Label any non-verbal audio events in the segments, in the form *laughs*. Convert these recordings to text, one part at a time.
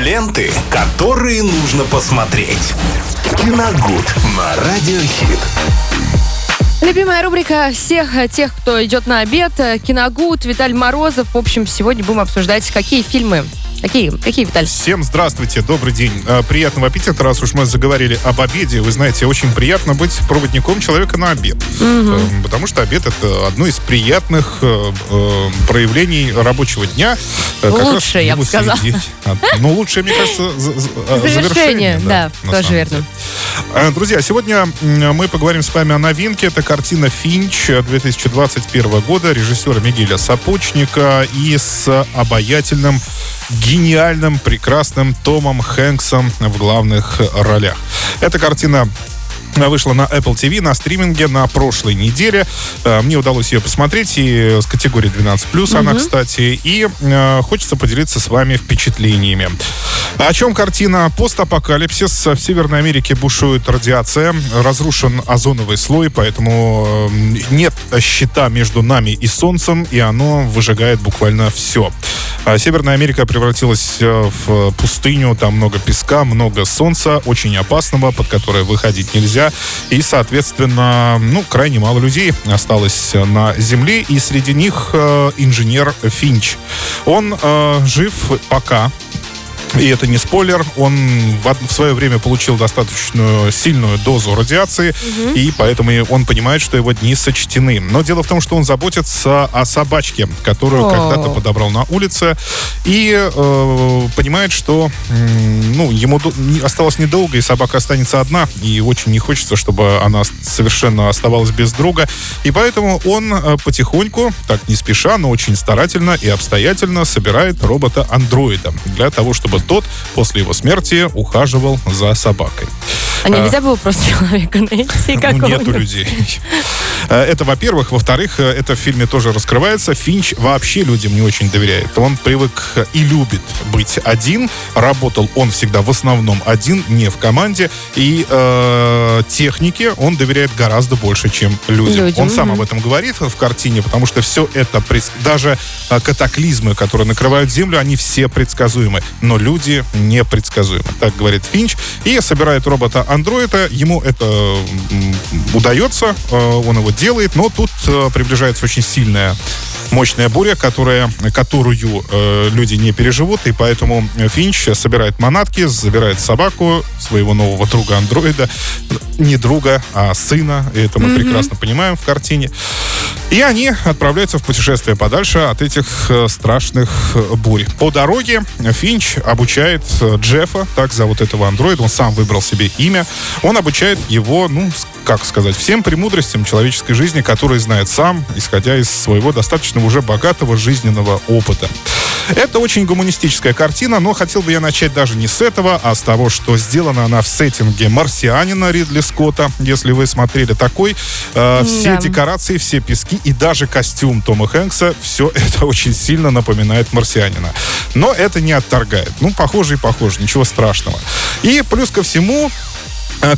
Ленты, которые нужно посмотреть. Киногуд на Радиохит. Любимая рубрика всех тех, кто идет на обед. Киногуд, Виталь Морозов. В общем, сегодня будем обсуждать, какие фильмы Какие, какие, Виталий? Всем здравствуйте, добрый день. Э, приятного аппетита, раз уж мы заговорили об обеде. Вы знаете, очень приятно быть проводником человека на обед. Угу. Потому что обед это одно из приятных э, проявлений рабочего дня. Лучше, я бы сказал. Ну, лучше, мне кажется, завершение. Да, тоже верно. Друзья, сегодня мы поговорим с вами о новинке. Это картина «Финч» 2021 года режиссера Мигеля Сапочника и с обаятельным гениальным, прекрасным Томом Хэнксом в главных ролях. Эта картина вышла на Apple TV на стриминге на прошлой неделе. Э, мне удалось ее посмотреть и с категории 12+, угу. она, кстати. И э, хочется поделиться с вами впечатлениями. О чем картина? Постапокалипсис. В Северной Америке бушует радиация, разрушен озоновый слой, поэтому э, нет щита между нами и Солнцем, и оно выжигает буквально все. Северная Америка превратилась э, в пустыню, там много песка, много солнца, очень опасного, под которое выходить нельзя. И, соответственно, ну, крайне мало людей осталось на Земле, и среди них э, инженер Финч. Он э, жив пока, и это не спойлер, он в, в свое время получил достаточно сильную дозу радиации, угу. и поэтому он понимает, что его дни сочтены. Но дело в том, что он заботится о собачке, которую о. когда-то подобрал на улице, и э, понимает, что э, ну, ему осталось недолго, и собака останется одна, и очень не хочется, чтобы она совершенно оставалась без друга. И поэтому он э, потихоньку, так не спеша, но очень старательно и обстоятельно собирает робота-андроида для того, чтобы тот после его смерти ухаживал за собакой. А нельзя было просто человека найти Ну, нету людей. Э, это, во-первых. Во-вторых, э, это в фильме тоже раскрывается. Финч вообще людям не очень доверяет. Он привык и любит быть один. Работал он всегда в основном один, не в команде. И э, технике он доверяет гораздо больше, чем людям. людям. Он сам об этом говорит в картине, потому что все это, даже э, катаклизмы, которые накрывают Землю, они все предсказуемы. Но люди непредсказуемы. Так говорит Финч. И собирает робота андроида. Ему это удается. Э, он его делает, но тут э, приближается очень сильная мощная буря, которая, которую э, люди не переживут, и поэтому Финч собирает манатки, забирает собаку, своего нового друга-андроида, не друга, а сына, и это мы mm-hmm. прекрасно понимаем в картине. И они отправляются в путешествие подальше от этих э, страшных э, бурь. По дороге Финч обучает э, Джеффа, так зовут этого андроида, он сам выбрал себе имя. Он обучает его, ну, как сказать, всем премудростям человеческой жизни, которые знает сам, исходя из своего достаточно уже богатого жизненного опыта. Это очень гуманистическая картина, но хотел бы я начать даже не с этого, а с того, что сделана она в сеттинге «Марсианина» Ридли Скотта. Если вы смотрели такой, э, все да. декорации, все пески и даже костюм Тома Хэнкса, все *laughs* это очень сильно напоминает «Марсианина». Но это не отторгает. Ну, похоже и похоже, ничего страшного. И плюс ко всему,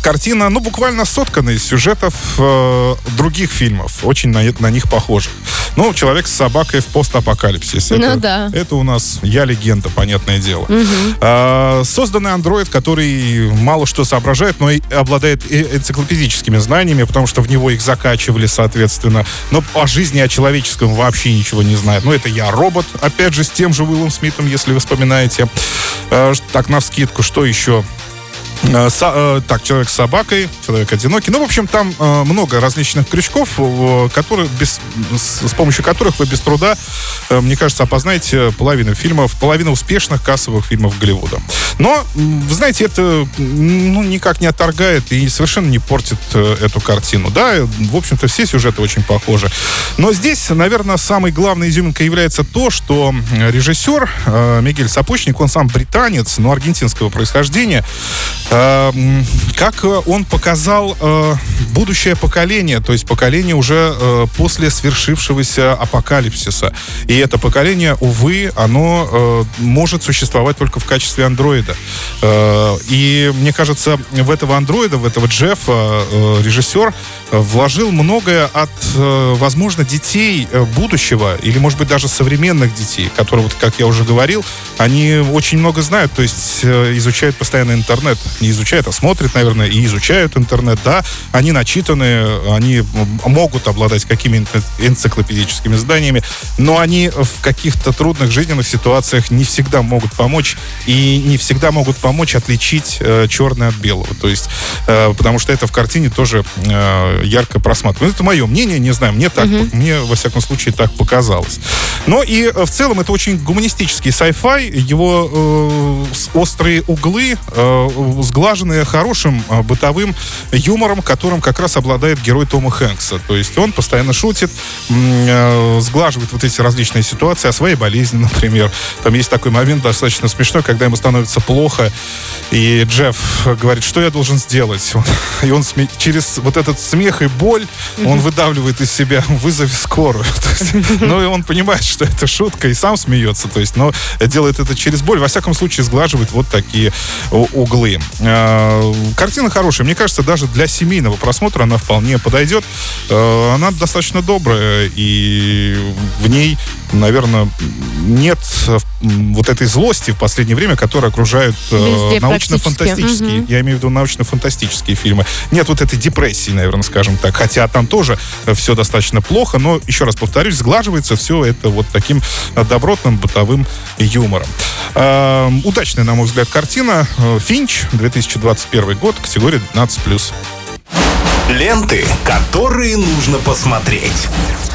картина, ну, буквально соткана из сюжетов э, других фильмов, очень на, на них похожих. Ну, «Человек с собакой» в постапокалипсисе. Ну, это, да. это у нас «Я легенда», понятное дело. Угу. Э, созданный андроид, который мало что соображает, но и обладает энциклопедическими знаниями, потому что в него их закачивали, соответственно. Но о жизни, о человеческом вообще ничего не знает. Ну, это «Я робот», опять же, с тем же Уиллом Смитом, если вы вспоминаете. Э, так, на вскидку, что еще? Э, со, э, так, человек с собакой, человек одинокий. Ну, в общем, там э, много различных крючков, которые без, с, помощью которых вы без труда, мне кажется, опознаете половину фильмов, половину успешных кассовых фильмов Голливуда. Но, вы знаете, это ну, никак не отторгает и совершенно не портит эту картину. Да, в общем-то, все сюжеты очень похожи. Но здесь, наверное, самой главной изюминкой является то, что режиссер Мигель Сапочник, он сам британец, но аргентинского происхождения, как э, он показал э, будущее поколение, то есть поколение уже э, после свершившегося апокалипсиса. И это поколение, увы, оно может существовать только в качестве андроида. И мне кажется, в этого андроида, в этого Джеффа, режиссер вложил многое от, возможно, детей будущего, или, может быть, даже современных детей, которые, вот, как я уже говорил, они очень много знают, то есть изучают постоянно интернет. Не изучают, а смотрят, наверное, и изучают интернет, да. Они начитаны, они могут обладать какими-то энциклопедическими знаниями, но они в каких-то трудных жизненных ситуациях не всегда могут помочь и не всегда могут помочь отличить э, черное от белого. То есть, э, потому что это в картине тоже э, ярко просматривается. Это мое мнение, не знаю, мне так, мне во всяком случае так показалось. Но и э, в целом это очень гуманистический sci-fi, его э, с- острые углы э, сглаженные хорошим э, бытовым юмором, которым как раз обладает герой Тома Хэнкса. То есть он постоянно шутит, э, сглаживает вот эти различные ситуации о своей болезни, *laughs* например. Там есть такой момент достаточно смешной, когда ему становится плохо, и Джефф говорит, что я должен сделать? *laughs* И он сме- через вот этот смех и боль он выдавливает из себя *laughs* вызови скорую. Есть, ну, и он понимает, что это шутка, и сам смеется. То есть, но делает это через боль. Во всяком случае, сглаживает вот такие углы. Э, Картина хорошая. Мне кажется, даже для семейного просмотра она вполне подойдет. Э, Она достатно добрая, и в ней, наверное, нет э, вот этой злости в последнее время, которая окружает э, научно-фантастические. Мгм. я имею в виду научно-фантастические фильмы. Нет вот этой депрессии, наверное, скажем так. Хотя там тоже все достаточно плохо, но, еще раз повторюсь, сглаживается все это вот таким э, добротным бытовым юмором. Э, удачная, на мой взгляд, картина. Э, Финч, 2021 год, категория 12+. Ленты, которые нужно посмотреть.